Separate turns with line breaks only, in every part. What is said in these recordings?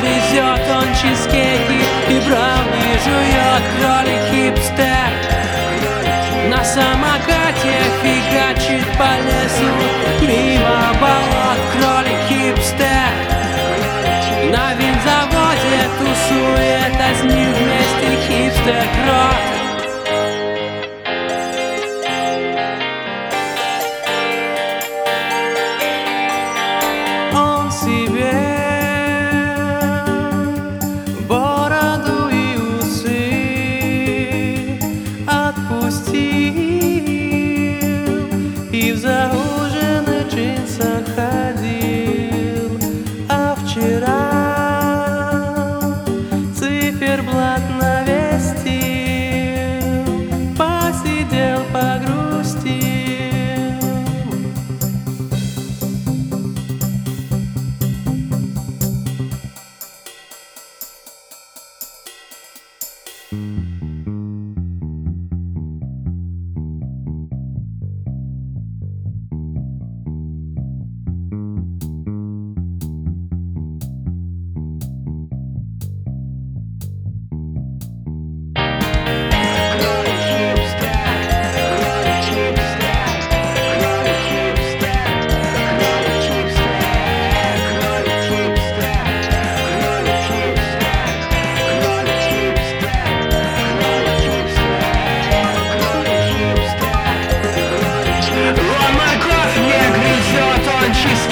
грызет он чизкейки И брауни жует. Кролик хипстер На самокате фигачит по лесу Мимо болот. Кролик хипстер На винзаводе тусует, а с ним вместе хипстер крот. Он себе И в зауженных джинсах ходил А вчера циферблат навестил Посидел, погрустил.
Он грызет,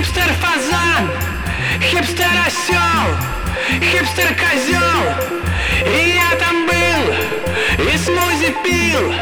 хипстер фазан, хипстер осел, хипстер козел. И я там был, и смузи пил,